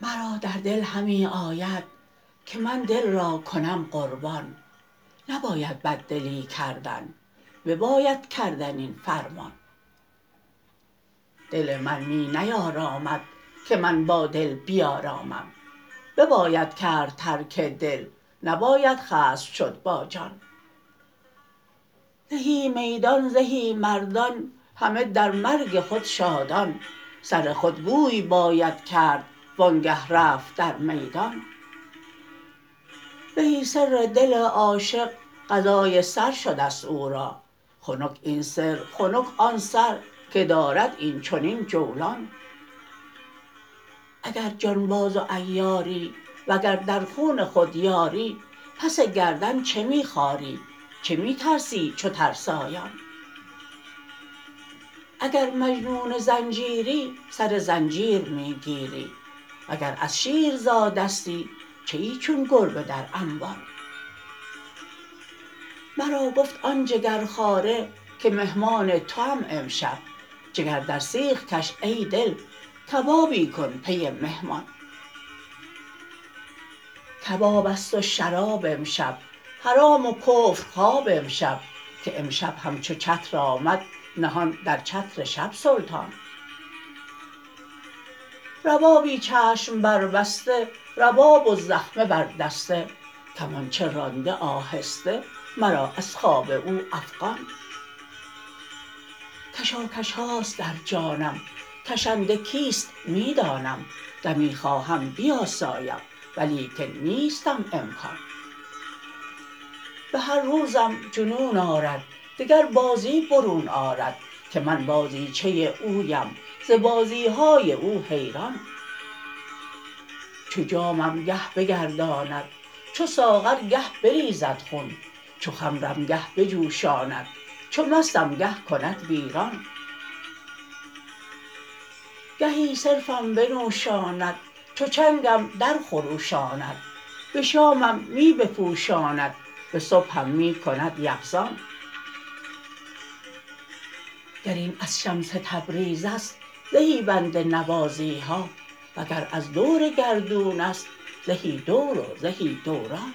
مرا در دل همی آید که من دل را کنم قربان. نباید بددلی کردن بباید کردن این فرمان. دل من می نیارامد که من با دل بیارامم. بباید کرد ترک دل نباید خصم شد با جان. زهی میدان زهی مردان همه در مرگ خود شادان. سر خود گوی باید کرد وآنگه رفت در میدان. زهی سر دل عاشق قضای سر شده ست او را. خنک این سر خنک آن سر که دارد این چنین جولان. اگر جانباز و عیاری وگر در خون خود یاری پس گردن چه می خاری؟ چه می ترسی چو ترسایان؟ اگر مجنون زنجیری سر زنجیر می گیری. وگر از شیر زادستی چه ای چون گربه در انبان مرا گفت آن جگرخواره که مهمان توام امشب. جگر در سیخ کش ای دل کبابی کن پی مهمان. کباب ست و شراب امشب حرام و کفر خواب امشب که امشب همچو چتر آمد نهان در چتر شب سلطان. ربابی چشم بربسته رباب و زخمه بر دسته کمانچه رانده آهسته مرا از خواب او افغان. کشاکش هاست در جانم کشنده کیست می دانم دمی خواهم بیاسایم ولیکن نیستم امکان. به هر روزم جنون آرد دگر بازی برون آرد که من بازیچه اویم ز بازی های او حیران. چو جامم گه بگرداند چو ساغر گه بریزد خون چو خمرم گه بجوشاند چو مستم گه کند ویران. گهی صرفم بنوشاند چو چنگم درخروشاند به شامم می بپوشاند به صبحم می کند یقظان گر این از شمس تبریز است زهی بنده نوازی ها وگر از دور گردون است زهی دور و زهی دوران.